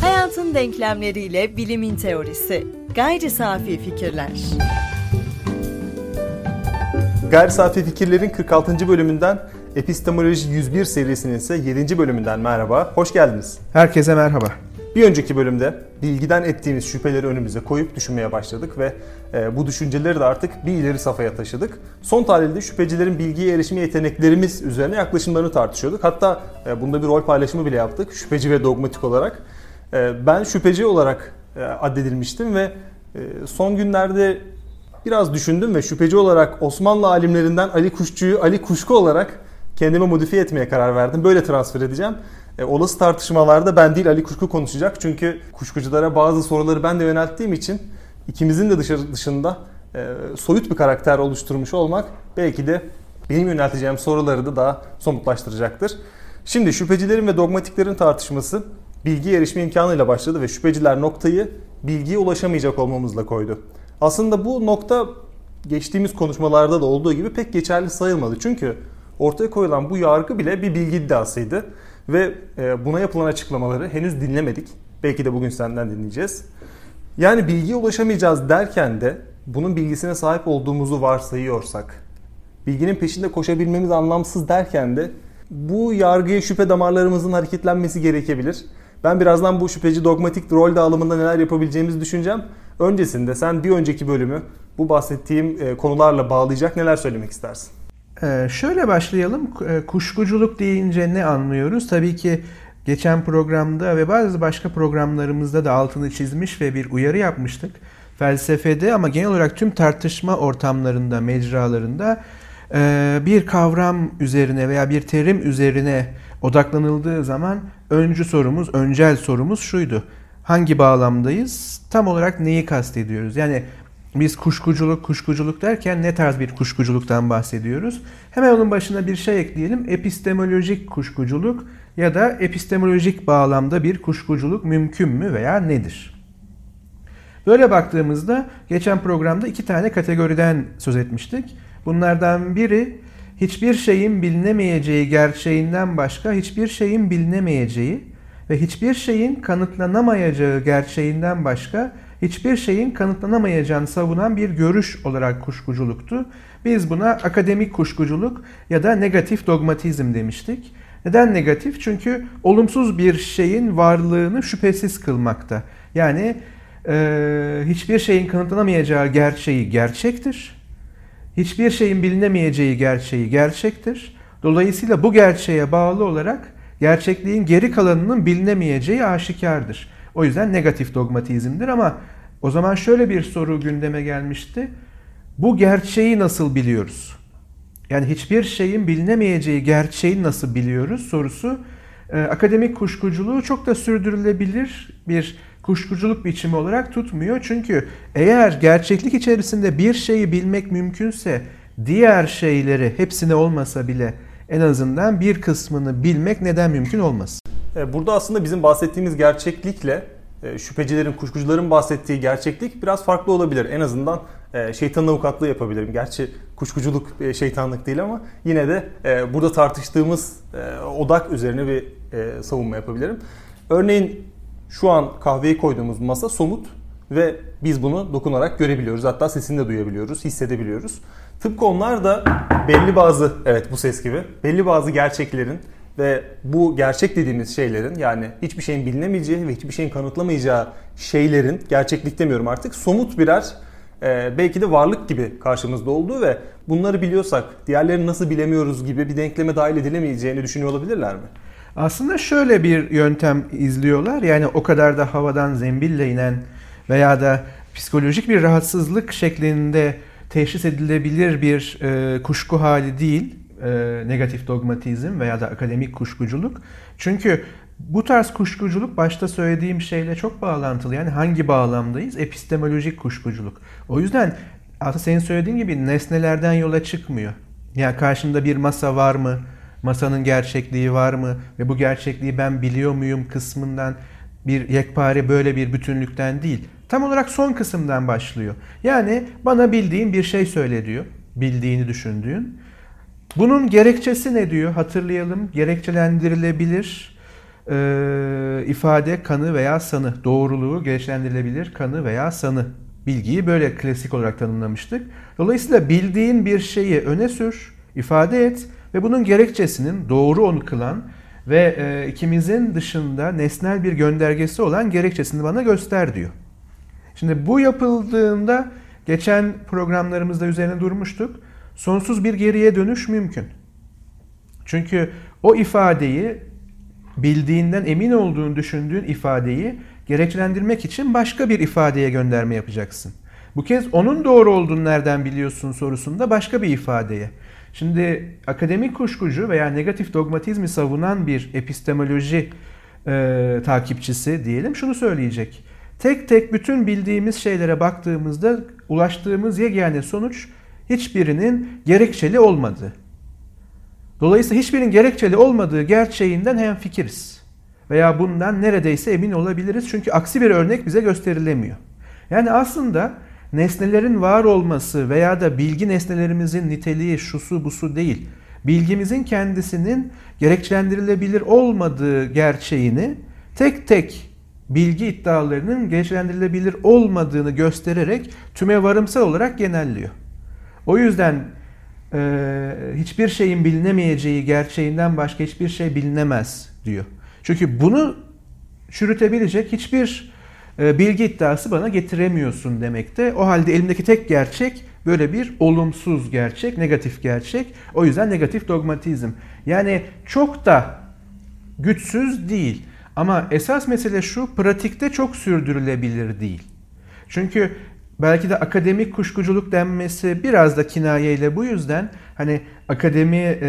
Hayatın denklemleriyle bilimin teorisi. Gayri safi fikirler. Gayri Safi Fikirlerin 46. bölümünden Epistemoloji 101 serisinin ise 7. bölümünden merhaba. Hoş geldiniz. Herkese merhaba. Bir önceki bölümde bilgiden ettiğimiz şüpheleri önümüze koyup düşünmeye başladık ve e, bu düşünceleri de artık bir ileri safhaya taşıdık. Son tahlilde şüphecilerin bilgiye erişme yeteneklerimiz üzerine yaklaşımlarını tartışıyorduk. Hatta e, bunda bir rol paylaşımı bile yaptık şüpheci ve dogmatik olarak. E, ben şüpheci olarak addedilmiştim ve son günlerde biraz düşündüm ve şüpheci olarak Osmanlı alimlerinden Ali Kuşçu'yu Ali Kuşku olarak kendime modifiye etmeye karar verdim. Böyle transfer edeceğim. E, olası tartışmalarda ben değil Ali Kuşku konuşacak. Çünkü kuşkuculara bazı soruları ben de yönelttiğim için ikimizin de dışarı, dışında e, soyut bir karakter oluşturmuş olmak belki de benim yönelteceğim soruları da daha somutlaştıracaktır. Şimdi şüphecilerin ve dogmatiklerin tartışması bilgi erişme imkanıyla başladı ve şüpheciler noktayı bilgiye ulaşamayacak olmamızla koydu. Aslında bu nokta geçtiğimiz konuşmalarda da olduğu gibi pek geçerli sayılmadı. Çünkü ortaya koyulan bu yargı bile bir bilgi iddiasıydı. Ve e, buna yapılan açıklamaları henüz dinlemedik. Belki de bugün senden dinleyeceğiz. Yani bilgiye ulaşamayacağız derken de bunun bilgisine sahip olduğumuzu varsayıyorsak, bilginin peşinde koşabilmemiz anlamsız derken de bu yargıya şüphe damarlarımızın hareketlenmesi gerekebilir. Ben birazdan bu şüpheci dogmatik rol dağılımında neler yapabileceğimizi düşüneceğim. Öncesinde sen bir önceki bölümü bu bahsettiğim e, konularla bağlayacak neler söylemek istersin? Ee, şöyle başlayalım. Ee, kuşkuculuk deyince ne anlıyoruz? Tabii ki geçen programda ve bazı başka programlarımızda da altını çizmiş ve bir uyarı yapmıştık. Felsefede ama genel olarak tüm tartışma ortamlarında, mecralarında e, bir kavram üzerine veya bir terim üzerine odaklanıldığı zaman öncü sorumuz, öncel sorumuz şuydu. Hangi bağlamdayız? Tam olarak neyi kastediyoruz? Yani biz kuşkuculuk, kuşkuculuk derken ne tarz bir kuşkuculuktan bahsediyoruz? Hemen onun başına bir şey ekleyelim. Epistemolojik kuşkuculuk ya da epistemolojik bağlamda bir kuşkuculuk mümkün mü veya nedir? Böyle baktığımızda geçen programda iki tane kategoriden söz etmiştik. Bunlardan biri hiçbir şeyin bilinemeyeceği gerçeğinden başka hiçbir şeyin bilinemeyeceği ve hiçbir şeyin kanıtlanamayacağı gerçeğinden başka hiçbir şeyin kanıtlanamayacağını savunan bir görüş olarak kuşkuculuktu. Biz buna akademik kuşkuculuk ya da negatif dogmatizm demiştik. Neden negatif? Çünkü olumsuz bir şeyin varlığını şüphesiz kılmakta. Yani e, hiçbir şeyin kanıtlanamayacağı gerçeği gerçektir. Hiçbir şeyin bilinemeyeceği gerçeği gerçektir. Dolayısıyla bu gerçeğe bağlı olarak gerçekliğin geri kalanının bilinemeyeceği aşikardır. O yüzden negatif dogmatizmdir ama o zaman şöyle bir soru gündeme gelmişti. Bu gerçeği nasıl biliyoruz? Yani hiçbir şeyin bilinemeyeceği gerçeği nasıl biliyoruz sorusu e, akademik kuşkuculuğu çok da sürdürülebilir bir kuşkuculuk biçimi olarak tutmuyor. Çünkü eğer gerçeklik içerisinde bir şeyi bilmek mümkünse diğer şeyleri hepsine olmasa bile en azından bir kısmını bilmek neden mümkün olmaz? E, burada aslında bizim bahsettiğimiz gerçeklikle şüphecilerin, kuşkucuların bahsettiği gerçeklik biraz farklı olabilir. En azından e, şeytanın avukatlığı yapabilirim. Gerçi kuşkuculuk şeytanlık değil ama yine de burada tartıştığımız odak üzerine bir savunma yapabilirim. Örneğin şu an kahveyi koyduğumuz masa somut ve biz bunu dokunarak görebiliyoruz. Hatta sesini de duyabiliyoruz, hissedebiliyoruz. Tıpkı onlar da belli bazı, evet bu ses gibi, belli bazı gerçeklerin ve bu gerçek dediğimiz şeylerin yani hiçbir şeyin bilinemeyeceği ve hiçbir şeyin kanıtlamayacağı şeylerin gerçeklik demiyorum artık somut birer e, belki de varlık gibi karşımızda olduğu ve bunları biliyorsak diğerlerini nasıl bilemiyoruz gibi bir denkleme dahil edilemeyeceğini düşünüyor olabilirler mi? Aslında şöyle bir yöntem izliyorlar. Yani o kadar da havadan zembille inen veya da psikolojik bir rahatsızlık şeklinde teşhis edilebilir bir e, kuşku hali değil e, negatif dogmatizm veya da akademik kuşkuculuk. Çünkü bu tarz kuşkuculuk başta söylediğim şeyle çok bağlantılı. Yani hangi bağlamdayız? Epistemolojik kuşkuculuk. O yüzden aslında senin söylediğin gibi nesnelerden yola çıkmıyor. Yani karşımda bir masa var mı? Masanın gerçekliği var mı? Ve bu gerçekliği ben biliyor muyum kısmından bir yekpare böyle bir bütünlükten değil. Tam olarak son kısımdan başlıyor. Yani bana bildiğin bir şey söyle diyor. Bildiğini düşündüğün. Bunun gerekçesi ne diyor? Hatırlayalım. Gerekçelendirilebilir e, ifade kanı veya sanı. Doğruluğu gerekçelendirilebilir kanı veya sanı. Bilgiyi böyle klasik olarak tanımlamıştık. Dolayısıyla bildiğin bir şeyi öne sür, ifade et ve bunun gerekçesinin doğru onu kılan ve e, ikimizin dışında nesnel bir göndergesi olan gerekçesini bana göster diyor. Şimdi bu yapıldığında geçen programlarımızda üzerine durmuştuk. Sonsuz bir geriye dönüş mümkün. Çünkü o ifadeyi bildiğinden emin olduğunu düşündüğün ifadeyi gerekçelendirmek için başka bir ifadeye gönderme yapacaksın. Bu kez onun doğru olduğunu nereden biliyorsun sorusunda başka bir ifadeye. Şimdi akademik kuşkucu veya negatif dogmatizmi savunan bir epistemoloji e, takipçisi diyelim şunu söyleyecek. Tek tek bütün bildiğimiz şeylere baktığımızda ulaştığımız yegane sonuç hiçbirinin gerekçeli olmadığı. Dolayısıyla hiçbirinin gerekçeli olmadığı gerçeğinden hem fikiriz. Veya bundan neredeyse emin olabiliriz. Çünkü aksi bir örnek bize gösterilemiyor. Yani aslında nesnelerin var olması veya da bilgi nesnelerimizin niteliği şusu busu değil. Bilgimizin kendisinin gerekçelendirilebilir olmadığı gerçeğini tek tek bilgi iddialarının gerekçelendirilebilir olmadığını göstererek tüme varımsal olarak genelliyor. O yüzden e, hiçbir şeyin bilinemeyeceği gerçeğinden başka hiçbir şey bilinemez diyor. Çünkü bunu çürütebilecek hiçbir e, bilgi iddiası bana getiremiyorsun demekte. O halde elimdeki tek gerçek böyle bir olumsuz gerçek, negatif gerçek. O yüzden negatif dogmatizm. Yani çok da güçsüz değil. Ama esas mesele şu, pratikte çok sürdürülebilir değil. Çünkü belki de akademik kuşkuculuk denmesi biraz da kinayeyle bu yüzden hani akademi e,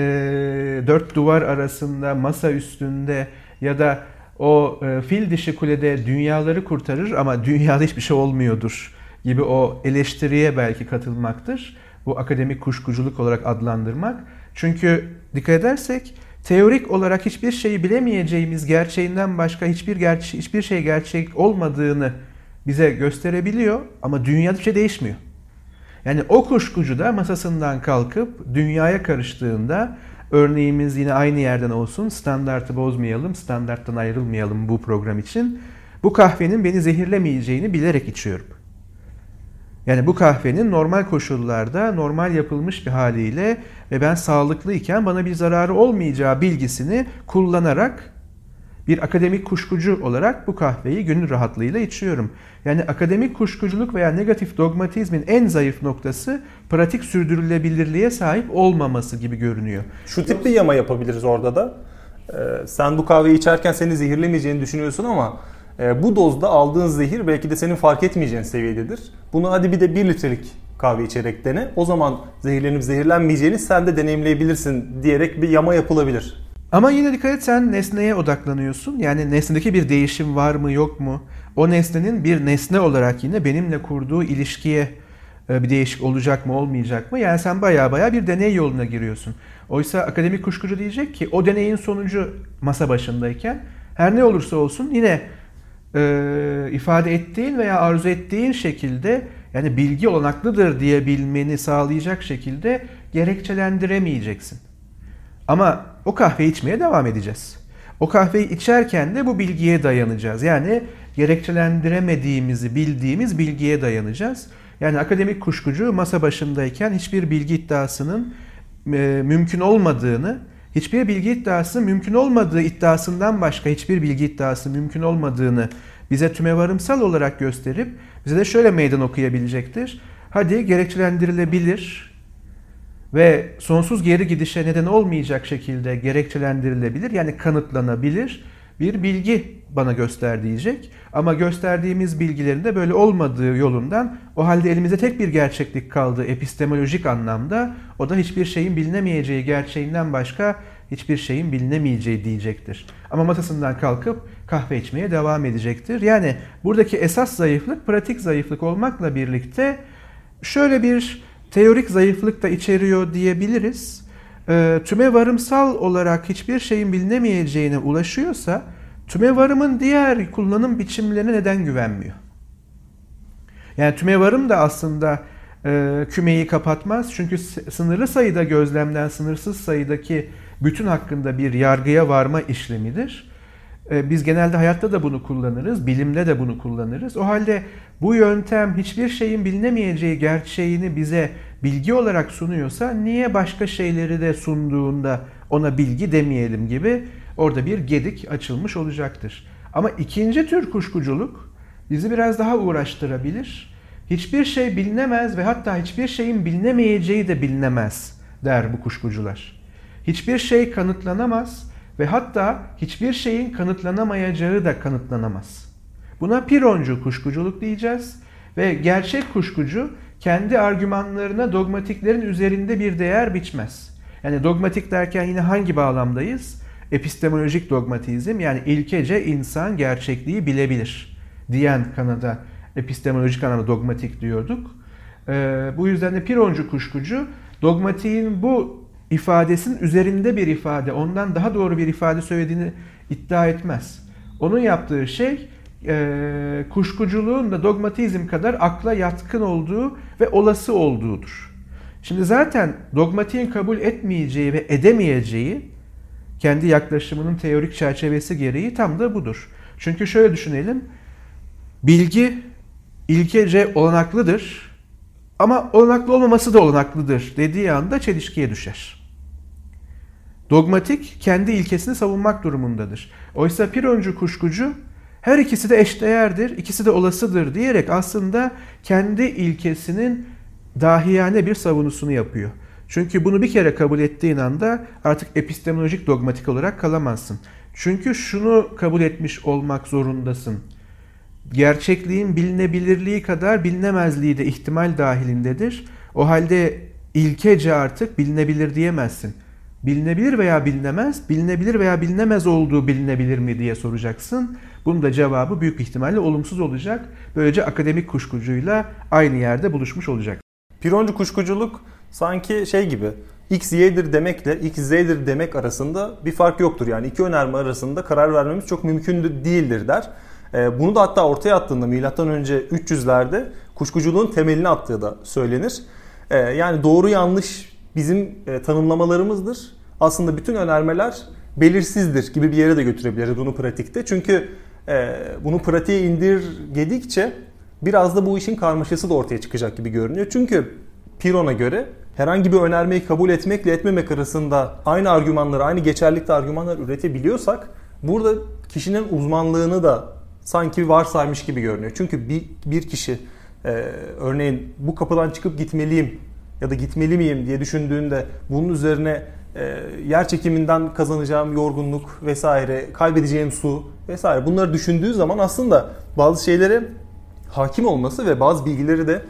dört duvar arasında masa üstünde ya da o e, fil dişi kulede dünyaları kurtarır ama dünyada hiçbir şey olmuyordur gibi o eleştiriye belki katılmaktır. Bu akademik kuşkuculuk olarak adlandırmak. Çünkü dikkat edersek teorik olarak hiçbir şeyi bilemeyeceğimiz gerçeğinden başka hiçbir gerçe hiçbir şey gerçek olmadığını bize gösterebiliyor ama dünyada bir şey değişmiyor. Yani o kuşkucu da masasından kalkıp dünyaya karıştığında örneğimiz yine aynı yerden olsun standartı bozmayalım, standarttan ayrılmayalım bu program için. Bu kahvenin beni zehirlemeyeceğini bilerek içiyorum. Yani bu kahvenin normal koşullarda normal yapılmış bir haliyle ve ben sağlıklıyken bana bir zararı olmayacağı bilgisini kullanarak bir akademik kuşkucu olarak bu kahveyi gönül rahatlığıyla içiyorum. Yani akademik kuşkuculuk veya negatif dogmatizmin en zayıf noktası pratik sürdürülebilirliğe sahip olmaması gibi görünüyor. Şu tip bir yama yapabiliriz orada da. Ee, sen bu kahveyi içerken seni zehirlemeyeceğini düşünüyorsun ama e, bu dozda aldığın zehir belki de senin fark etmeyeceğin seviyededir. Bunu hadi bir de 1 litrelik kahve içerek dene. O zaman zehirlenip zehirlenmeyeceğini sen de deneyimleyebilirsin diyerek bir yama yapılabilir. Ama yine dikkat et sen nesneye odaklanıyorsun. Yani nesnedeki bir değişim var mı yok mu? O nesnenin bir nesne olarak yine benimle kurduğu ilişkiye e, bir değişik olacak mı olmayacak mı? Yani sen baya baya bir deney yoluna giriyorsun. Oysa akademik kuşkucu diyecek ki o deneyin sonucu masa başındayken her ne olursa olsun yine e, ifade ettiğin veya arzu ettiğin şekilde yani bilgi olanaklıdır diyebilmeni sağlayacak şekilde gerekçelendiremeyeceksin. Ama o kahveyi içmeye devam edeceğiz. O kahveyi içerken de bu bilgiye dayanacağız. Yani gerekçelendiremediğimizi bildiğimiz bilgiye dayanacağız. Yani akademik kuşkucu masa başındayken hiçbir bilgi iddiasının e, mümkün olmadığını, hiçbir bilgi iddiası mümkün olmadığı iddiasından başka hiçbir bilgi iddiası mümkün olmadığını bize tümevarımsal olarak gösterip bize de şöyle meydan okuyabilecektir. Hadi gerekçelendirilebilir, ve sonsuz geri gidişe neden olmayacak şekilde gerekçelendirilebilir yani kanıtlanabilir bir bilgi bana göster diyecek. Ama gösterdiğimiz bilgilerin de böyle olmadığı yolundan o halde elimize tek bir gerçeklik kaldı epistemolojik anlamda. O da hiçbir şeyin bilinemeyeceği gerçeğinden başka hiçbir şeyin bilinemeyeceği diyecektir. Ama masasından kalkıp kahve içmeye devam edecektir. Yani buradaki esas zayıflık pratik zayıflık olmakla birlikte şöyle bir teorik zayıflık da içeriyor diyebiliriz. E, tüme varımsal olarak hiçbir şeyin bilinemeyeceğine ulaşıyorsa tüme varımın diğer kullanım biçimlerine neden güvenmiyor? Yani tüme varım da aslında e, kümeyi kapatmaz. Çünkü sınırlı sayıda gözlemden sınırsız sayıdaki bütün hakkında bir yargıya varma işlemidir. E, biz genelde hayatta da bunu kullanırız, bilimde de bunu kullanırız. O halde bu yöntem hiçbir şeyin bilinemeyeceği gerçeğini bize bilgi olarak sunuyorsa niye başka şeyleri de sunduğunda ona bilgi demeyelim gibi orada bir gedik açılmış olacaktır. Ama ikinci tür kuşkuculuk bizi biraz daha uğraştırabilir. Hiçbir şey bilinemez ve hatta hiçbir şeyin bilinemeyeceği de bilinemez der bu kuşkucular. Hiçbir şey kanıtlanamaz ve hatta hiçbir şeyin kanıtlanamayacağı da kanıtlanamaz. Buna pironcu kuşkuculuk diyeceğiz ve gerçek kuşkucu kendi argümanlarına dogmatiklerin üzerinde bir değer biçmez. Yani dogmatik derken yine hangi bağlamdayız? Epistemolojik dogmatizm yani ilkece insan gerçekliği bilebilir diyen kanada epistemolojik anlamda dogmatik diyorduk. Ee, bu yüzden de Pironcu kuşkucu dogmatiğin bu ifadesinin üzerinde bir ifade, ondan daha doğru bir ifade söylediğini iddia etmez. Onun yaptığı şey e, kuşkuculuğun da dogmatizm kadar akla yatkın olduğu ve olası olduğudur. Şimdi zaten dogmatiğin kabul etmeyeceği ve edemeyeceği kendi yaklaşımının teorik çerçevesi gereği tam da budur. Çünkü şöyle düşünelim. Bilgi ilkece olanaklıdır ama olanaklı olmaması da olanaklıdır dediği anda çelişkiye düşer. Dogmatik kendi ilkesini savunmak durumundadır. Oysa Pironcu kuşkucu her ikisi de eşdeğerdir, ikisi de olasıdır diyerek aslında kendi ilkesinin dahiyane bir savunusunu yapıyor. Çünkü bunu bir kere kabul ettiğin anda artık epistemolojik dogmatik olarak kalamazsın. Çünkü şunu kabul etmiş olmak zorundasın. Gerçekliğin bilinebilirliği kadar bilinemezliği de ihtimal dahilindedir. O halde ilkece artık bilinebilir diyemezsin. Bilinebilir veya bilinemez, bilinebilir veya bilinemez olduğu bilinebilir mi diye soracaksın. Bunun da cevabı büyük ihtimalle olumsuz olacak. Böylece akademik kuşkucuyla aynı yerde buluşmuş olacak. Pironcu kuşkuculuk sanki şey gibi X Y'dir demekle X Z'dir demek arasında bir fark yoktur. Yani iki önerme arasında karar vermemiz çok mümkün değildir der. Ee, bunu da hatta ortaya attığında milattan önce 300'lerde kuşkuculuğun temelini attığı da söylenir. Ee, yani doğru yanlış bizim e, tanımlamalarımızdır. Aslında bütün önermeler belirsizdir gibi bir yere de götürebiliriz bunu pratikte. Çünkü e, bunu pratiğe indirgedikçe biraz da bu işin karmaşası da ortaya çıkacak gibi görünüyor. Çünkü Piron'a göre herhangi bir önermeyi kabul etmekle etmemek arasında aynı argümanları, aynı geçerlikte argümanlar üretebiliyorsak burada kişinin uzmanlığını da sanki varsaymış gibi görünüyor. Çünkü bir, bir kişi e, örneğin bu kapıdan çıkıp gitmeliyim ya da gitmeli miyim diye düşündüğünde bunun üzerine e, yer çekiminden kazanacağım yorgunluk vesaire, kaybedeceğim su vesaire bunları düşündüğü zaman aslında bazı şeylere hakim olması ve bazı bilgileri de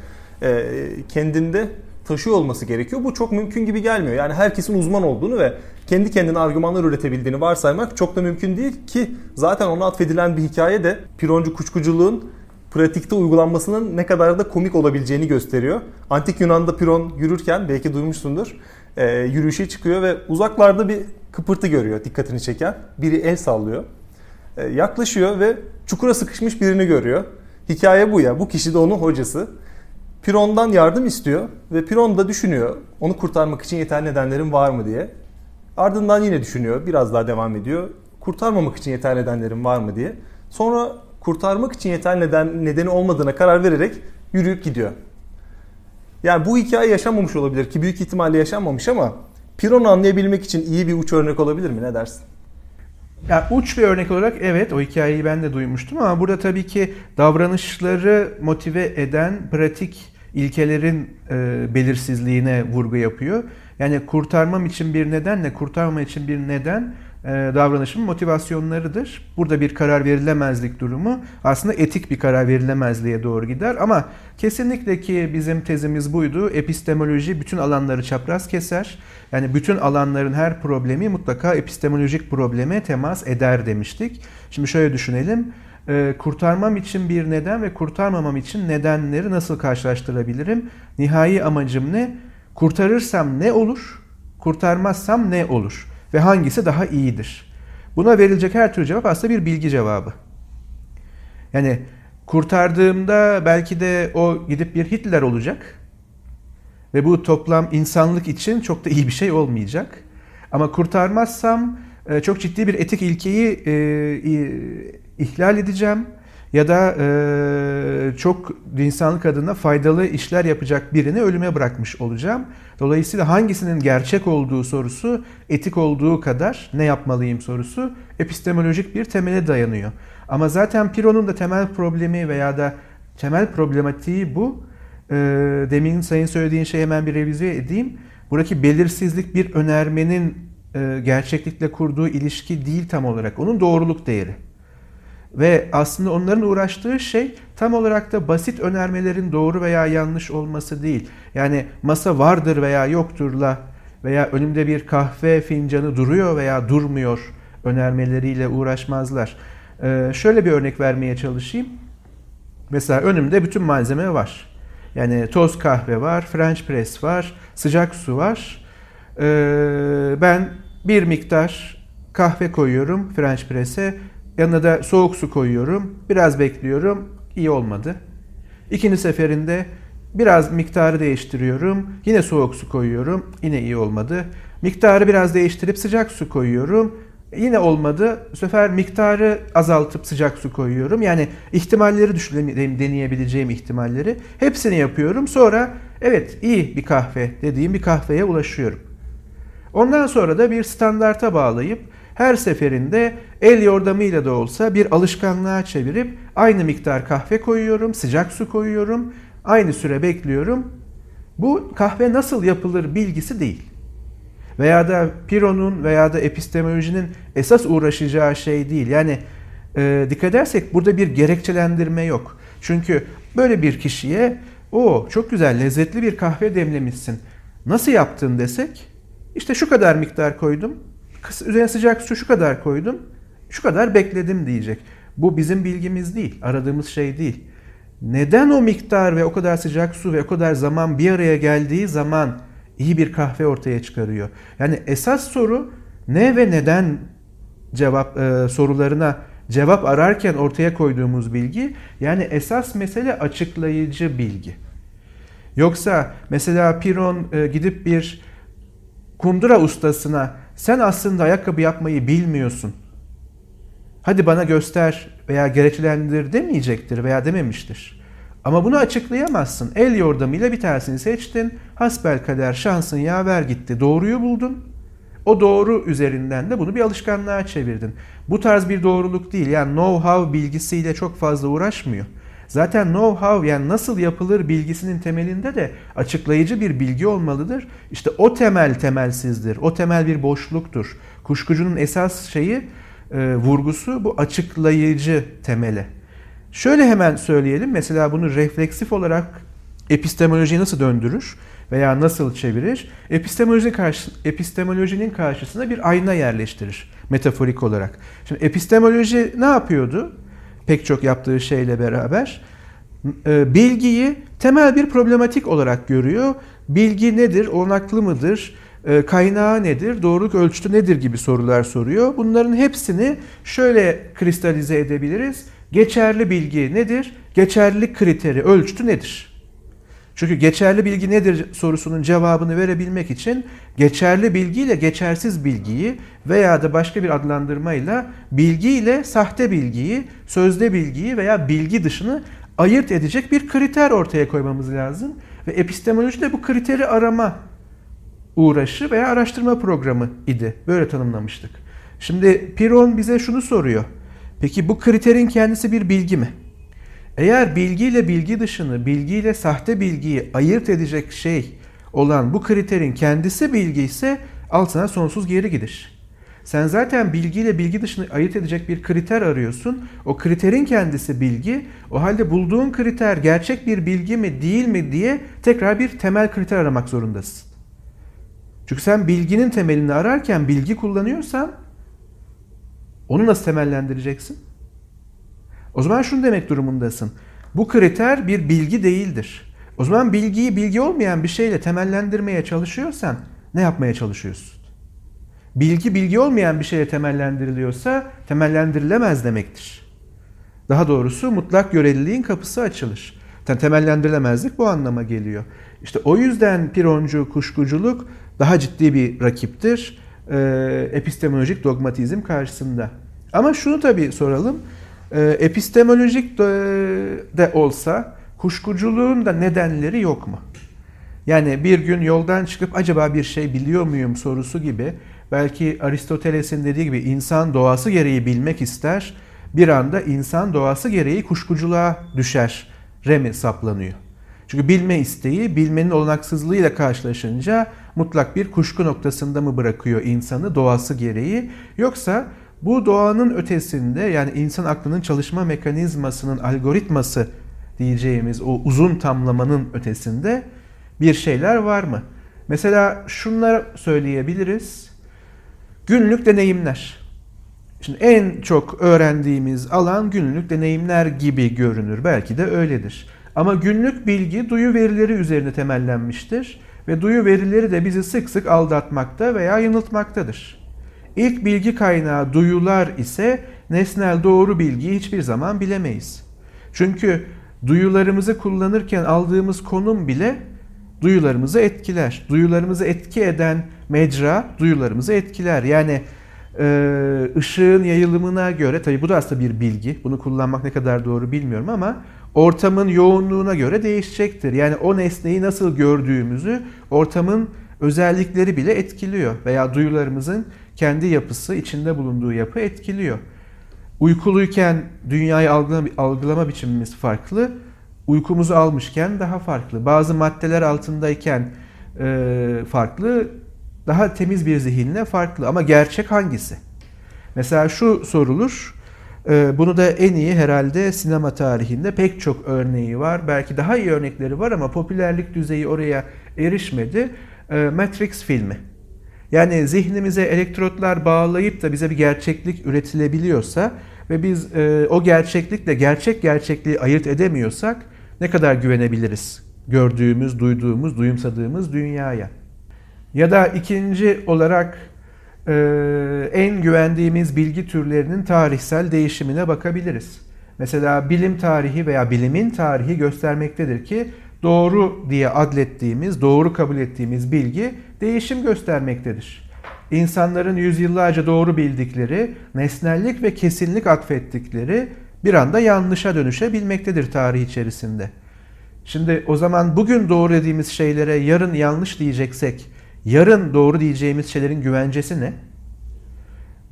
e, kendinde taşıyor olması gerekiyor. Bu çok mümkün gibi gelmiyor. Yani herkesin uzman olduğunu ve kendi kendine argümanlar üretebildiğini varsaymak çok da mümkün değil ki zaten ona atfedilen bir hikaye de Pironcu kuşkuculuğun pratikte uygulanmasının ne kadar da komik olabileceğini gösteriyor. Antik Yunan'da Piron yürürken belki duymuşsundur. E, yürüyüşe çıkıyor ve uzaklarda bir kıpırtı görüyor dikkatini çeken. Biri el sallıyor. E, yaklaşıyor ve çukura sıkışmış birini görüyor. Hikaye bu ya. Bu kişi de onun hocası. Piron'dan yardım istiyor ve Piron da düşünüyor. Onu kurtarmak için yeterli nedenlerim var mı diye. Ardından yine düşünüyor. Biraz daha devam ediyor. Kurtarmamak için yeterli nedenlerim var mı diye. Sonra kurtarmak için yeterli neden, nedeni olmadığına karar vererek yürüyüp gidiyor. Yani bu hikaye yaşanmamış olabilir ki büyük ihtimalle yaşanmamış ama Piron'u anlayabilmek için iyi bir uç örnek olabilir mi? Ne dersin? Ya uç bir örnek olarak evet o hikayeyi ben de duymuştum ama burada tabii ki davranışları motive eden pratik ilkelerin e, belirsizliğine vurgu yapıyor. Yani kurtarmam için bir nedenle kurtarmam için bir neden e, davranışın motivasyonlarıdır. Burada bir karar verilemezlik durumu aslında etik bir karar verilemezliğe doğru gider ama kesinlikle ki bizim tezimiz buydu. Epistemoloji bütün alanları çapraz keser. Yani bütün alanların her problemi mutlaka epistemolojik probleme temas eder demiştik. Şimdi şöyle düşünelim. E, kurtarmam için bir neden ve kurtarmamam için nedenleri nasıl karşılaştırabilirim? Nihai amacım ne? Kurtarırsam ne olur? Kurtarmazsam ne olur? Ve hangisi daha iyidir? Buna verilecek her tür cevap aslında bir bilgi cevabı. Yani kurtardığımda belki de o gidip bir Hitler olacak. Ve bu toplam insanlık için çok da iyi bir şey olmayacak. Ama kurtarmazsam e, çok ciddi bir etik ilkeyi e, ihlal edeceğim ya da e, çok insanlık adına faydalı işler yapacak birini ölüme bırakmış olacağım. Dolayısıyla hangisinin gerçek olduğu sorusu etik olduğu kadar ne yapmalıyım sorusu epistemolojik bir temele dayanıyor. Ama zaten Piro'nun da temel problemi veya da temel problematiği bu. E, demin sayın söylediğin şeyi hemen bir revize edeyim. Buradaki belirsizlik bir önermenin e, gerçeklikle kurduğu ilişki değil tam olarak. Onun doğruluk değeri. Ve aslında onların uğraştığı şey tam olarak da basit önermelerin doğru veya yanlış olması değil. Yani masa vardır veya yokturla veya önümde bir kahve fincanı duruyor veya durmuyor önermeleriyle uğraşmazlar. Ee, şöyle bir örnek vermeye çalışayım. Mesela önümde bütün malzeme var. Yani toz kahve var, French press var, sıcak su var. Ee, ben bir miktar kahve koyuyorum French press'e Yanına da soğuk su koyuyorum. Biraz bekliyorum. İyi olmadı. İkinci seferinde biraz miktarı değiştiriyorum. Yine soğuk su koyuyorum. Yine iyi olmadı. Miktarı biraz değiştirip sıcak su koyuyorum. Yine olmadı. Bu sefer miktarı azaltıp sıcak su koyuyorum. Yani ihtimalleri düşünebileceğim, deneyebileceğim ihtimalleri. Hepsini yapıyorum. Sonra evet iyi bir kahve dediğim bir kahveye ulaşıyorum. Ondan sonra da bir standarta bağlayıp her seferinde el yordamıyla da olsa bir alışkanlığa çevirip aynı miktar kahve koyuyorum, sıcak su koyuyorum, aynı süre bekliyorum. Bu kahve nasıl yapılır bilgisi değil. Veya da Piro'nun veya da epistemolojinin esas uğraşacağı şey değil. Yani e, dikkat edersek burada bir gerekçelendirme yok. Çünkü böyle bir kişiye o çok güzel lezzetli bir kahve demlemişsin. Nasıl yaptın desek işte şu kadar miktar koydum Üzerine sıcak su şu kadar koydum, şu kadar bekledim diyecek. Bu bizim bilgimiz değil, aradığımız şey değil. Neden o miktar ve o kadar sıcak su ve o kadar zaman bir araya geldiği zaman iyi bir kahve ortaya çıkarıyor? Yani esas soru ne ve neden cevap e, sorularına cevap ararken ortaya koyduğumuz bilgi yani esas mesele açıklayıcı bilgi. Yoksa mesela Piron e, gidip bir kundura ustasına sen aslında ayakkabı yapmayı bilmiyorsun. Hadi bana göster veya gerekçelendir demeyecektir veya dememiştir. Ama bunu açıklayamazsın. El yordamıyla bir tanesini seçtin. Hasbel kader şansın yaver gitti. Doğruyu buldun. O doğru üzerinden de bunu bir alışkanlığa çevirdin. Bu tarz bir doğruluk değil. Yani know-how bilgisiyle çok fazla uğraşmıyor. Zaten know-how yani nasıl yapılır bilgisinin temelinde de açıklayıcı bir bilgi olmalıdır. İşte o temel temelsizdir. O temel bir boşluktur. Kuşkucunun esas şeyi e, vurgusu bu açıklayıcı temele. Şöyle hemen söyleyelim. Mesela bunu refleksif olarak epistemolojiye nasıl döndürür veya nasıl çevirir? Epistemoloji karşı, epistemolojinin karşısına bir ayna yerleştirir metaforik olarak. Şimdi epistemoloji ne yapıyordu? Pek çok yaptığı şeyle beraber e, bilgiyi temel bir problematik olarak görüyor. Bilgi nedir? Olanaklı mıdır? E, kaynağı nedir? Doğruluk ölçütü nedir gibi sorular soruyor. Bunların hepsini şöyle kristalize edebiliriz. Geçerli bilgi nedir? Geçerlilik kriteri, ölçütü nedir? Çünkü geçerli bilgi nedir sorusunun cevabını verebilmek için geçerli bilgiyle geçersiz bilgiyi veya da başka bir adlandırmayla bilgi ile sahte bilgiyi, sözde bilgiyi veya bilgi dışını ayırt edecek bir kriter ortaya koymamız lazım. Ve epistemoloji de bu kriteri arama uğraşı veya araştırma programı idi. Böyle tanımlamıştık. Şimdi Piron bize şunu soruyor. Peki bu kriterin kendisi bir bilgi mi? Eğer bilgiyle bilgi dışını, bilgiyle sahte bilgiyi ayırt edecek şey olan bu kriterin kendisi bilgi ise al sonsuz geri gidiş. Sen zaten bilgiyle bilgi dışını ayırt edecek bir kriter arıyorsun. O kriterin kendisi bilgi. O halde bulduğun kriter gerçek bir bilgi mi değil mi diye tekrar bir temel kriter aramak zorundasın. Çünkü sen bilginin temelini ararken bilgi kullanıyorsan onu nasıl temellendireceksin? O zaman şunu demek durumundasın. Bu kriter bir bilgi değildir. O zaman bilgiyi bilgi olmayan bir şeyle temellendirmeye çalışıyorsan ne yapmaya çalışıyorsun? Bilgi bilgi olmayan bir şeye temellendiriliyorsa temellendirilemez demektir. Daha doğrusu mutlak göreliliğin kapısı açılır. Yani temellendirilemezlik bu anlama geliyor. İşte o yüzden pironcu kuşkuculuk daha ciddi bir rakiptir e, epistemolojik dogmatizm karşısında. Ama şunu tabii soralım. E, epistemolojik de, de olsa kuşkuculuğun da nedenleri yok mu? Yani bir gün yoldan çıkıp acaba bir şey biliyor muyum sorusu gibi belki Aristoteles'in dediği gibi insan doğası gereği bilmek ister. Bir anda insan doğası gereği kuşkuculuğa düşer. Remi saplanıyor. Çünkü bilme isteği bilmenin olanaksızlığıyla karşılaşınca mutlak bir kuşku noktasında mı bırakıyor insanı doğası gereği yoksa bu doğanın ötesinde yani insan aklının çalışma mekanizmasının algoritması diyeceğimiz o uzun tamlamanın ötesinde bir şeyler var mı? Mesela şunları söyleyebiliriz. Günlük deneyimler. Şimdi en çok öğrendiğimiz alan günlük deneyimler gibi görünür. Belki de öyledir. Ama günlük bilgi duyu verileri üzerine temellenmiştir ve duyu verileri de bizi sık sık aldatmakta veya yanıltmaktadır. İlk bilgi kaynağı duyular ise nesnel doğru bilgiyi hiçbir zaman bilemeyiz. Çünkü duyularımızı kullanırken aldığımız konum bile duyularımızı etkiler. Duyularımızı etki eden mecra duyularımızı etkiler. Yani ışığın yayılımına göre, tabi bu da aslında bir bilgi, bunu kullanmak ne kadar doğru bilmiyorum ama ortamın yoğunluğuna göre değişecektir. Yani o nesneyi nasıl gördüğümüzü ortamın özellikleri bile etkiliyor veya duyularımızın kendi yapısı, içinde bulunduğu yapı etkiliyor. Uykuluyken dünyayı algılama, biçimimiz farklı, uykumuzu almışken daha farklı. Bazı maddeler altındayken e, farklı, daha temiz bir zihinle farklı ama gerçek hangisi? Mesela şu sorulur, ee, bunu da en iyi herhalde sinema tarihinde pek çok örneği var. Belki daha iyi örnekleri var ama popülerlik düzeyi oraya erişmedi. Ee, Matrix filmi. Yani zihnimize elektrotlar bağlayıp da bize bir gerçeklik üretilebiliyorsa ve biz e, o gerçeklikle gerçek gerçekliği ayırt edemiyorsak ne kadar güvenebiliriz gördüğümüz, duyduğumuz, duyumsadığımız dünyaya? Ya da ikinci olarak ee, en güvendiğimiz bilgi türlerinin tarihsel değişimine bakabiliriz. Mesela bilim tarihi veya bilimin tarihi göstermektedir ki doğru diye adlettiğimiz, doğru kabul ettiğimiz bilgi değişim göstermektedir. İnsanların yüzyıllarca doğru bildikleri, nesnellik ve kesinlik atfettikleri bir anda yanlışa dönüşebilmektedir tarih içerisinde. Şimdi o zaman bugün doğru dediğimiz şeylere yarın yanlış diyeceksek Yarın doğru diyeceğimiz şeylerin güvencesi ne?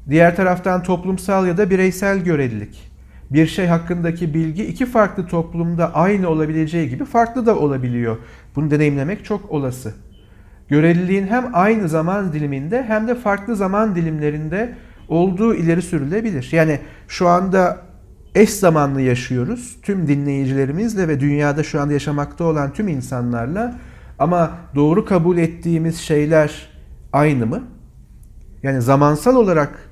Diğer taraftan toplumsal ya da bireysel görelilik. Bir şey hakkındaki bilgi iki farklı toplumda aynı olabileceği gibi farklı da olabiliyor. Bunu deneyimlemek çok olası. Göreliliğin hem aynı zaman diliminde hem de farklı zaman dilimlerinde olduğu ileri sürülebilir. Yani şu anda eş zamanlı yaşıyoruz tüm dinleyicilerimizle ve dünyada şu anda yaşamakta olan tüm insanlarla ama doğru kabul ettiğimiz şeyler aynı mı? Yani zamansal olarak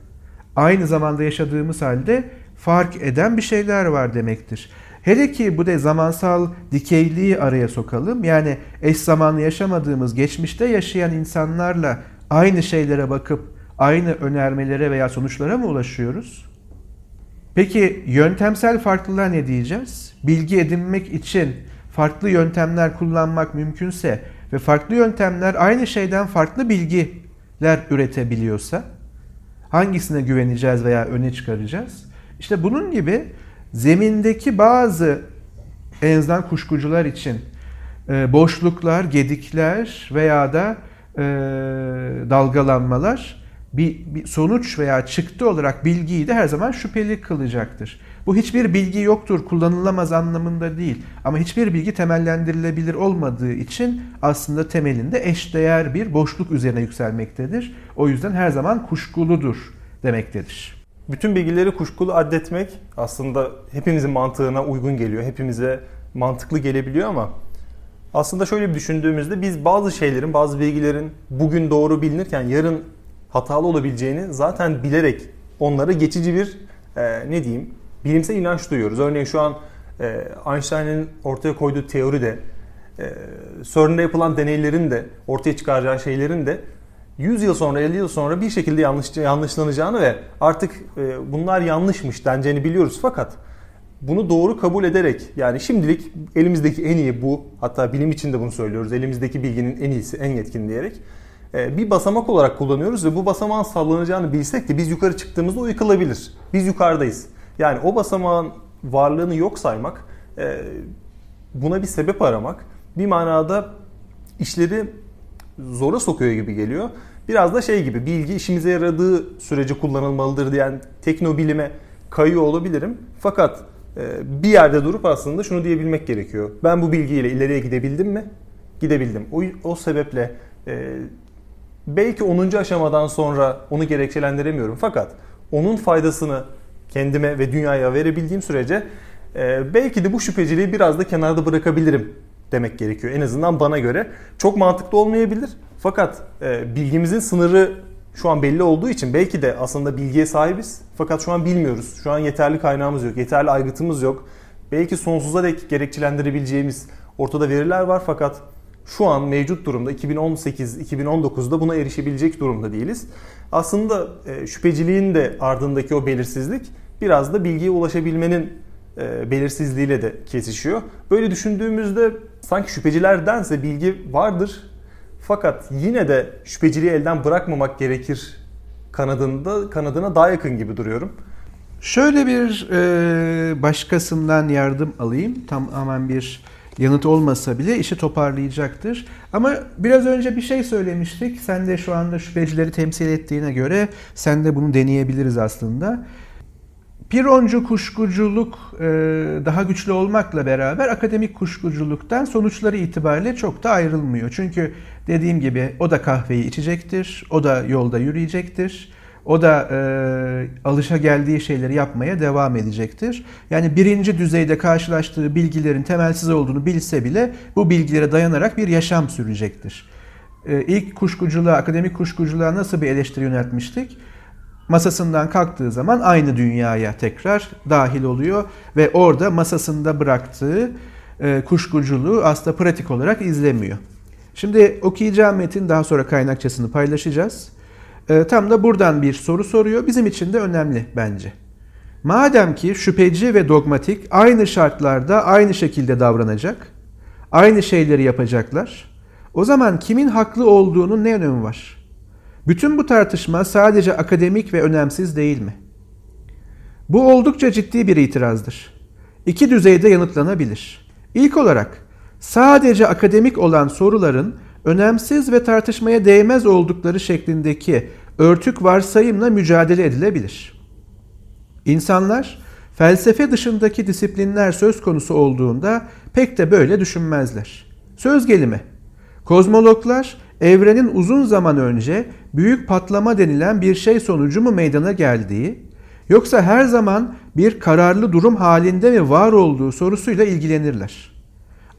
aynı zamanda yaşadığımız halde fark eden bir şeyler var demektir. Hele ki bu da zamansal dikeyliği araya sokalım. Yani eş zamanlı yaşamadığımız geçmişte yaşayan insanlarla aynı şeylere bakıp aynı önermelere veya sonuçlara mı ulaşıyoruz? Peki yöntemsel farklılığa ne diyeceğiz? Bilgi edinmek için farklı yöntemler kullanmak mümkünse ve farklı yöntemler aynı şeyden farklı bilgiler üretebiliyorsa hangisine güveneceğiz veya öne çıkaracağız? İşte bunun gibi zemindeki bazı en azından kuşkucular için e, boşluklar, gedikler veya da e, dalgalanmalar bir, bir sonuç veya çıktı olarak bilgiyi de her zaman şüpheli kılacaktır. Bu hiçbir bilgi yoktur, kullanılamaz anlamında değil. Ama hiçbir bilgi temellendirilebilir olmadığı için aslında temelinde eşdeğer bir boşluk üzerine yükselmektedir. O yüzden her zaman kuşkuludur demektedir. Bütün bilgileri kuşkulu addetmek aslında hepimizin mantığına uygun geliyor. Hepimize mantıklı gelebiliyor ama aslında şöyle bir düşündüğümüzde biz bazı şeylerin, bazı bilgilerin bugün doğru bilinirken yarın hatalı olabileceğini zaten bilerek onlara geçici bir e, ne diyeyim bilimsel inanç duyuyoruz. Örneğin şu an e, Einstein'ın ortaya koyduğu teori de e, CERN'de yapılan deneylerin de ortaya çıkaracağı şeylerin de 100 yıl sonra 50 yıl sonra bir şekilde yanlış yanlışlanacağını ve artık e, bunlar yanlışmış deneceğini biliyoruz fakat bunu doğru kabul ederek yani şimdilik elimizdeki en iyi bu hatta bilim için de bunu söylüyoruz elimizdeki bilginin en iyisi en yetkin diyerek e, bir basamak olarak kullanıyoruz ve bu basamağın sallanacağını bilsek de biz yukarı çıktığımızda o yıkılabilir. Biz yukarıdayız. Yani o basamağın varlığını yok saymak, e, buna bir sebep aramak bir manada işleri zora sokuyor gibi geliyor. Biraz da şey gibi bilgi işimize yaradığı sürece kullanılmalıdır diyen teknobilime kayıyor olabilirim. Fakat e, bir yerde durup aslında şunu diyebilmek gerekiyor. Ben bu bilgiyle ileriye gidebildim mi? Gidebildim. O, o sebeple e, belki 10. aşamadan sonra onu gerekçelendiremiyorum. Fakat onun faydasını kendime ve dünyaya verebildiğim sürece e, belki de bu şüpheciliği biraz da kenarda bırakabilirim demek gerekiyor. En azından bana göre. Çok mantıklı olmayabilir. Fakat e, bilgimizin sınırı şu an belli olduğu için belki de aslında bilgiye sahibiz. Fakat şu an bilmiyoruz. Şu an yeterli kaynağımız yok. Yeterli aygıtımız yok. Belki sonsuza dek gerekçelendirebileceğimiz ortada veriler var fakat şu an mevcut durumda 2018-2019'da buna erişebilecek durumda değiliz. Aslında e, şüpheciliğin de ardındaki o belirsizlik biraz da bilgiye ulaşabilmenin e, belirsizliğiyle de kesişiyor. Böyle düşündüğümüzde sanki şüphecilerdense bilgi vardır fakat yine de şüpheciliği elden bırakmamak gerekir kanadında kanadına daha yakın gibi duruyorum. Şöyle bir e, başkasından yardım alayım. Tamamen bir yanıt olmasa bile işi toparlayacaktır. Ama biraz önce bir şey söylemiştik. Sen de şu anda şüphecileri temsil ettiğine göre sen de bunu deneyebiliriz aslında. Pironcu kuşkuculuk e, daha güçlü olmakla beraber akademik kuşkuculuktan sonuçları itibariyle çok da ayrılmıyor. Çünkü dediğim gibi o da kahveyi içecektir, o da yolda yürüyecektir, o da e, alışa geldiği şeyleri yapmaya devam edecektir. Yani birinci düzeyde karşılaştığı bilgilerin temelsiz olduğunu bilse bile bu bilgilere dayanarak bir yaşam sürecektir. E, ilk kuşkuculuğa, akademik kuşkuculuğa nasıl bir eleştiri yöneltmiştik? Masasından kalktığı zaman aynı dünyaya tekrar dahil oluyor ve orada masasında bıraktığı e, kuşkuculuğu aslında pratik olarak izlemiyor. Şimdi okuyacağım metin daha sonra kaynakçasını paylaşacağız. E, tam da buradan bir soru soruyor. Bizim için de önemli bence. Madem ki şüpheci ve dogmatik aynı şartlarda aynı şekilde davranacak, aynı şeyleri yapacaklar, o zaman kimin haklı olduğunun ne önemi var? Bütün bu tartışma sadece akademik ve önemsiz değil mi? Bu oldukça ciddi bir itirazdır. İki düzeyde yanıtlanabilir. İlk olarak sadece akademik olan soruların önemsiz ve tartışmaya değmez oldukları şeklindeki örtük varsayımla mücadele edilebilir. İnsanlar felsefe dışındaki disiplinler söz konusu olduğunda pek de böyle düşünmezler. Söz gelimi, kozmologlar evrenin uzun zaman önce büyük patlama denilen bir şey sonucu mu meydana geldiği, yoksa her zaman bir kararlı durum halinde mi var olduğu sorusuyla ilgilenirler.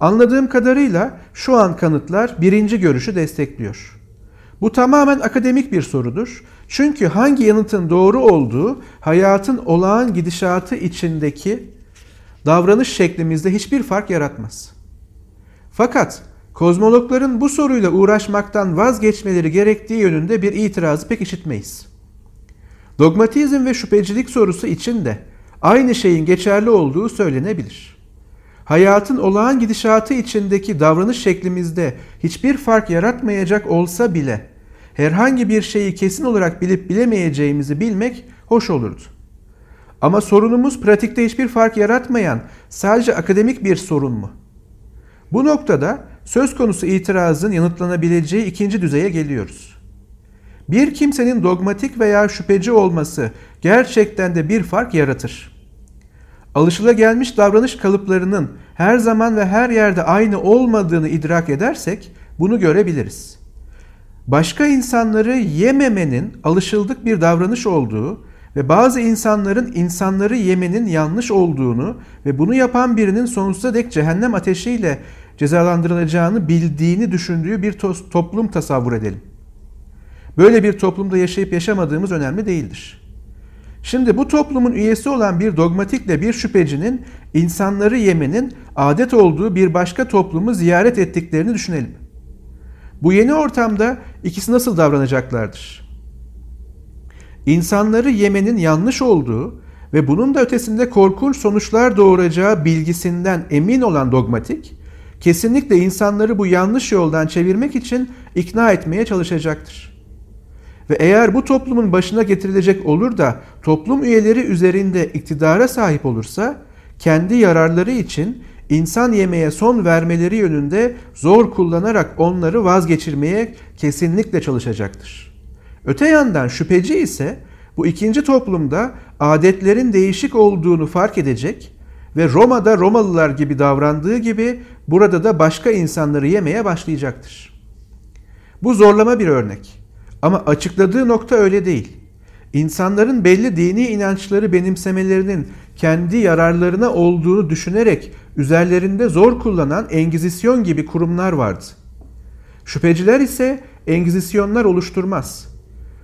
Anladığım kadarıyla şu an kanıtlar birinci görüşü destekliyor. Bu tamamen akademik bir sorudur. Çünkü hangi yanıtın doğru olduğu hayatın olağan gidişatı içindeki davranış şeklimizde hiçbir fark yaratmaz. Fakat Kozmologların bu soruyla uğraşmaktan vazgeçmeleri gerektiği yönünde bir itirazı pek işitmeyiz. Dogmatizm ve şüphecilik sorusu için de aynı şeyin geçerli olduğu söylenebilir. Hayatın olağan gidişatı içindeki davranış şeklimizde hiçbir fark yaratmayacak olsa bile herhangi bir şeyi kesin olarak bilip bilemeyeceğimizi bilmek hoş olurdu. Ama sorunumuz pratikte hiçbir fark yaratmayan sadece akademik bir sorun mu? Bu noktada söz konusu itirazın yanıtlanabileceği ikinci düzeye geliyoruz. Bir kimsenin dogmatik veya şüpheci olması gerçekten de bir fark yaratır. Alışılagelmiş davranış kalıplarının her zaman ve her yerde aynı olmadığını idrak edersek bunu görebiliriz. Başka insanları yememenin alışıldık bir davranış olduğu ve bazı insanların insanları yemenin yanlış olduğunu ve bunu yapan birinin sonsuza dek cehennem ateşiyle cezalandırılacağını bildiğini düşündüğü bir toplum tasavvur edelim. Böyle bir toplumda yaşayıp yaşamadığımız önemli değildir. Şimdi bu toplumun üyesi olan bir dogmatikle bir şüphecinin insanları yemenin adet olduğu bir başka toplumu ziyaret ettiklerini düşünelim. Bu yeni ortamda ikisi nasıl davranacaklardır? İnsanları yemenin yanlış olduğu ve bunun da ötesinde korkunç sonuçlar doğuracağı bilgisinden emin olan dogmatik, kesinlikle insanları bu yanlış yoldan çevirmek için ikna etmeye çalışacaktır. Ve eğer bu toplumun başına getirilecek olur da toplum üyeleri üzerinde iktidara sahip olursa, kendi yararları için insan yemeye son vermeleri yönünde zor kullanarak onları vazgeçirmeye kesinlikle çalışacaktır. Öte yandan şüpheci ise bu ikinci toplumda adetlerin değişik olduğunu fark edecek ve Roma'da Romalılar gibi davrandığı gibi burada da başka insanları yemeye başlayacaktır. Bu zorlama bir örnek. Ama açıkladığı nokta öyle değil. İnsanların belli dini inançları benimsemelerinin kendi yararlarına olduğunu düşünerek üzerlerinde zor kullanan Engizisyon gibi kurumlar vardı. Şüpheciler ise Engizisyonlar oluşturmaz.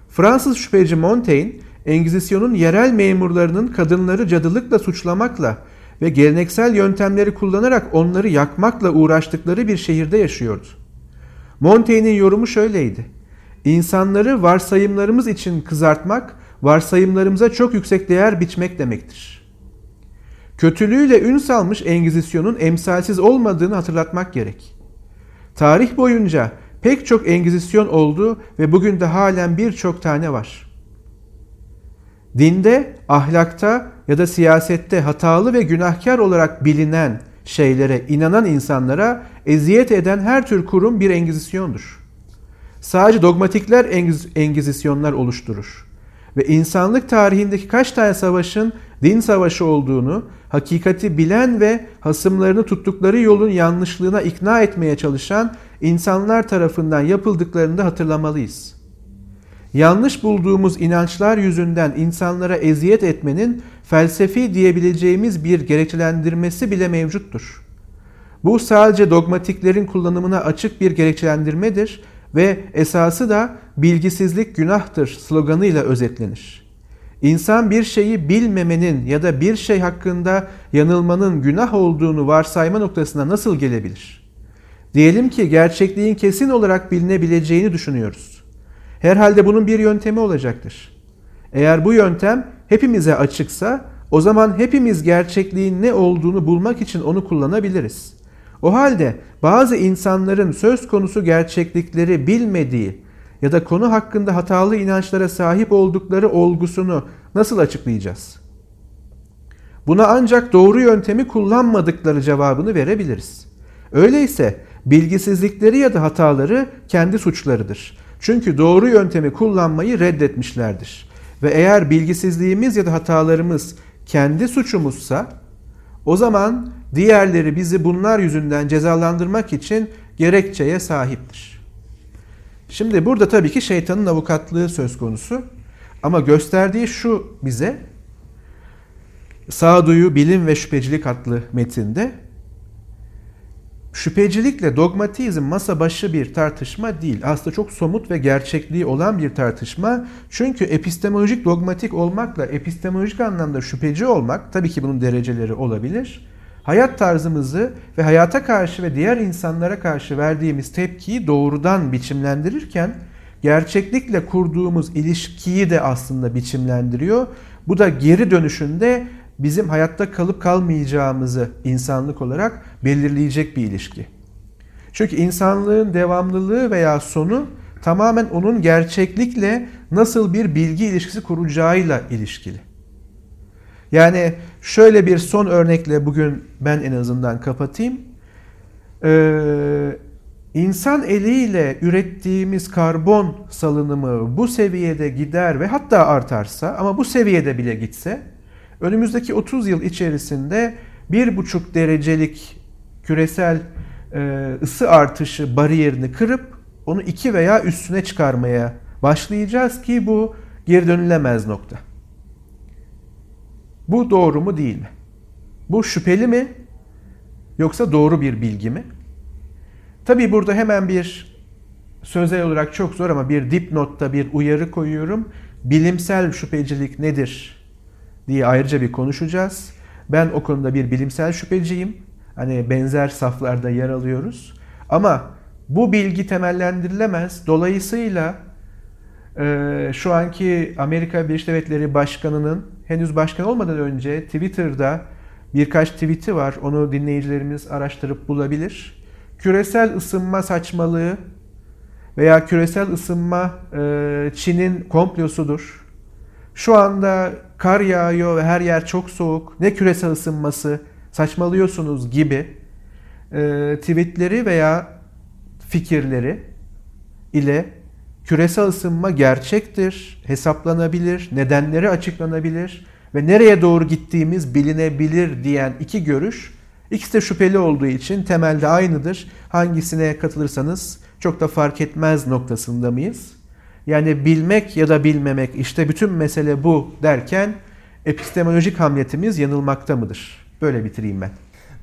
Fransız şüpheci Montaigne, Engizisyon'un yerel memurlarının kadınları cadılıkla suçlamakla ve geleneksel yöntemleri kullanarak onları yakmakla uğraştıkları bir şehirde yaşıyordu. Montaigne'in yorumu şöyleydi. İnsanları varsayımlarımız için kızartmak, varsayımlarımıza çok yüksek değer biçmek demektir. Kötülüğüyle ün salmış Engizisyon'un emsalsiz olmadığını hatırlatmak gerek. Tarih boyunca pek çok Engizisyon oldu ve bugün de halen birçok tane var. Dinde, ahlakta ya da siyasette hatalı ve günahkar olarak bilinen şeylere inanan insanlara eziyet eden her tür kurum bir engizisyondur. Sadece dogmatikler engiz engizisyonlar oluşturur. Ve insanlık tarihindeki kaç tane savaşın din savaşı olduğunu, hakikati bilen ve hasımlarını tuttukları yolun yanlışlığına ikna etmeye çalışan insanlar tarafından yapıldıklarını da hatırlamalıyız. Yanlış bulduğumuz inançlar yüzünden insanlara eziyet etmenin felsefi diyebileceğimiz bir gerekçelendirmesi bile mevcuttur. Bu sadece dogmatiklerin kullanımına açık bir gerekçelendirmedir ve esası da bilgisizlik günahtır sloganıyla özetlenir. İnsan bir şeyi bilmemenin ya da bir şey hakkında yanılmanın günah olduğunu varsayma noktasına nasıl gelebilir? Diyelim ki gerçekliğin kesin olarak bilinebileceğini düşünüyoruz. Herhalde bunun bir yöntemi olacaktır. Eğer bu yöntem hepimize açıksa o zaman hepimiz gerçekliğin ne olduğunu bulmak için onu kullanabiliriz. O halde bazı insanların söz konusu gerçeklikleri bilmediği ya da konu hakkında hatalı inançlara sahip oldukları olgusunu nasıl açıklayacağız? Buna ancak doğru yöntemi kullanmadıkları cevabını verebiliriz. Öyleyse bilgisizlikleri ya da hataları kendi suçlarıdır. Çünkü doğru yöntemi kullanmayı reddetmişlerdir. Ve eğer bilgisizliğimiz ya da hatalarımız kendi suçumuzsa o zaman diğerleri bizi bunlar yüzünden cezalandırmak için gerekçeye sahiptir. Şimdi burada tabii ki şeytanın avukatlığı söz konusu. Ama gösterdiği şu bize Sağduyu, Bilim ve Şüphecilik adlı metinde şüphecilikle dogmatizm masa başı bir tartışma değil. Aslında çok somut ve gerçekliği olan bir tartışma. Çünkü epistemolojik dogmatik olmakla epistemolojik anlamda şüpheci olmak tabii ki bunun dereceleri olabilir. Hayat tarzımızı ve hayata karşı ve diğer insanlara karşı verdiğimiz tepkiyi doğrudan biçimlendirirken gerçeklikle kurduğumuz ilişkiyi de aslında biçimlendiriyor. Bu da geri dönüşünde bizim hayatta kalıp kalmayacağımızı insanlık olarak belirleyecek bir ilişki. Çünkü insanlığın devamlılığı veya sonu tamamen onun gerçeklikle nasıl bir bilgi ilişkisi kuracağıyla ilişkili. Yani şöyle bir son örnekle bugün ben en azından kapatayım. Ee, insan eliyle ürettiğimiz karbon salınımı bu seviyede gider ve hatta artarsa ama bu seviyede bile gitse önümüzdeki 30 yıl içerisinde 1,5 derecelik küresel e, ısı artışı bariyerini kırıp onu 2 veya üstüne çıkarmaya başlayacağız ki bu geri dönülemez nokta. Bu doğru mu değil mi? Bu şüpheli mi? Yoksa doğru bir bilgi mi? Tabi burada hemen bir sözel olarak çok zor ama bir dipnotta bir uyarı koyuyorum. Bilimsel şüphecilik nedir diye ayrıca bir konuşacağız. Ben o konuda bir bilimsel şüpheciyim. Hani benzer saflarda yer alıyoruz. Ama bu bilgi temellendirilemez. Dolayısıyla Ee, şu anki Amerika Birleşik Devletleri Başkanı'nın henüz başkan olmadan önce Twitter'da birkaç tweet'i var. Onu dinleyicilerimiz araştırıp bulabilir. Küresel ısınma saçmalığı veya küresel ısınma e, Çin'in komplosudur. Şu anda kar yağıyor ve her yer çok soğuk. Ne küresel ısınması saçmalıyorsunuz gibi e, tweetleri veya fikirleri ile küresel ısınma gerçektir, hesaplanabilir, nedenleri açıklanabilir ve nereye doğru gittiğimiz bilinebilir diyen iki görüş ikisi de şüpheli olduğu için temelde aynıdır. Hangisine katılırsanız çok da fark etmez noktasında mıyız? Yani bilmek ya da bilmemek işte bütün mesele bu derken epistemolojik hamletimiz yanılmakta mıdır? Böyle bitireyim ben.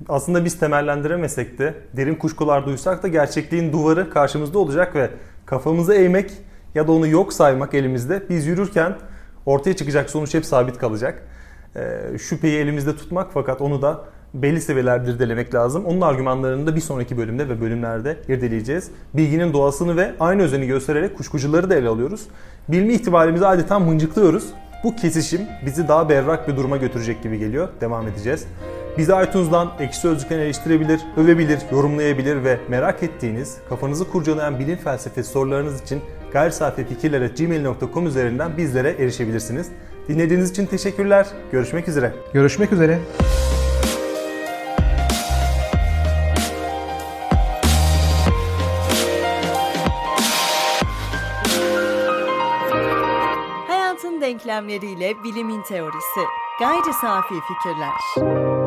Aslında biz temellendiremesek de derin kuşkular duysak da gerçekliğin duvarı karşımızda olacak ve kafamızı eğmek ya da onu yok saymak elimizde biz yürürken ortaya çıkacak sonuç hep sabit kalacak. Ee, şüpheyi elimizde tutmak fakat onu da belli seviyelerde irdelemek lazım. Onun argümanlarını da bir sonraki bölümde ve bölümlerde irdeleyeceğiz. Bilginin doğasını ve aynı özeni göstererek kuşkucuları da ele alıyoruz. Bilme ihtimalimizi adeta mıncıklıyoruz. Bu kesişim bizi daha berrak bir duruma götürecek gibi geliyor. Devam edeceğiz. Bizi iTunes'dan ekşi sözlükten eleştirebilir, övebilir, yorumlayabilir ve merak ettiğiniz, kafanızı kurcalayan bilim felsefesi sorularınız için gayrisafifikirler.gmail.com üzerinden bizlere erişebilirsiniz. Dinlediğiniz için teşekkürler. Görüşmek üzere. Görüşmek üzere. Hayatın denklemleriyle bilimin teorisi. Gayri safi fikirler.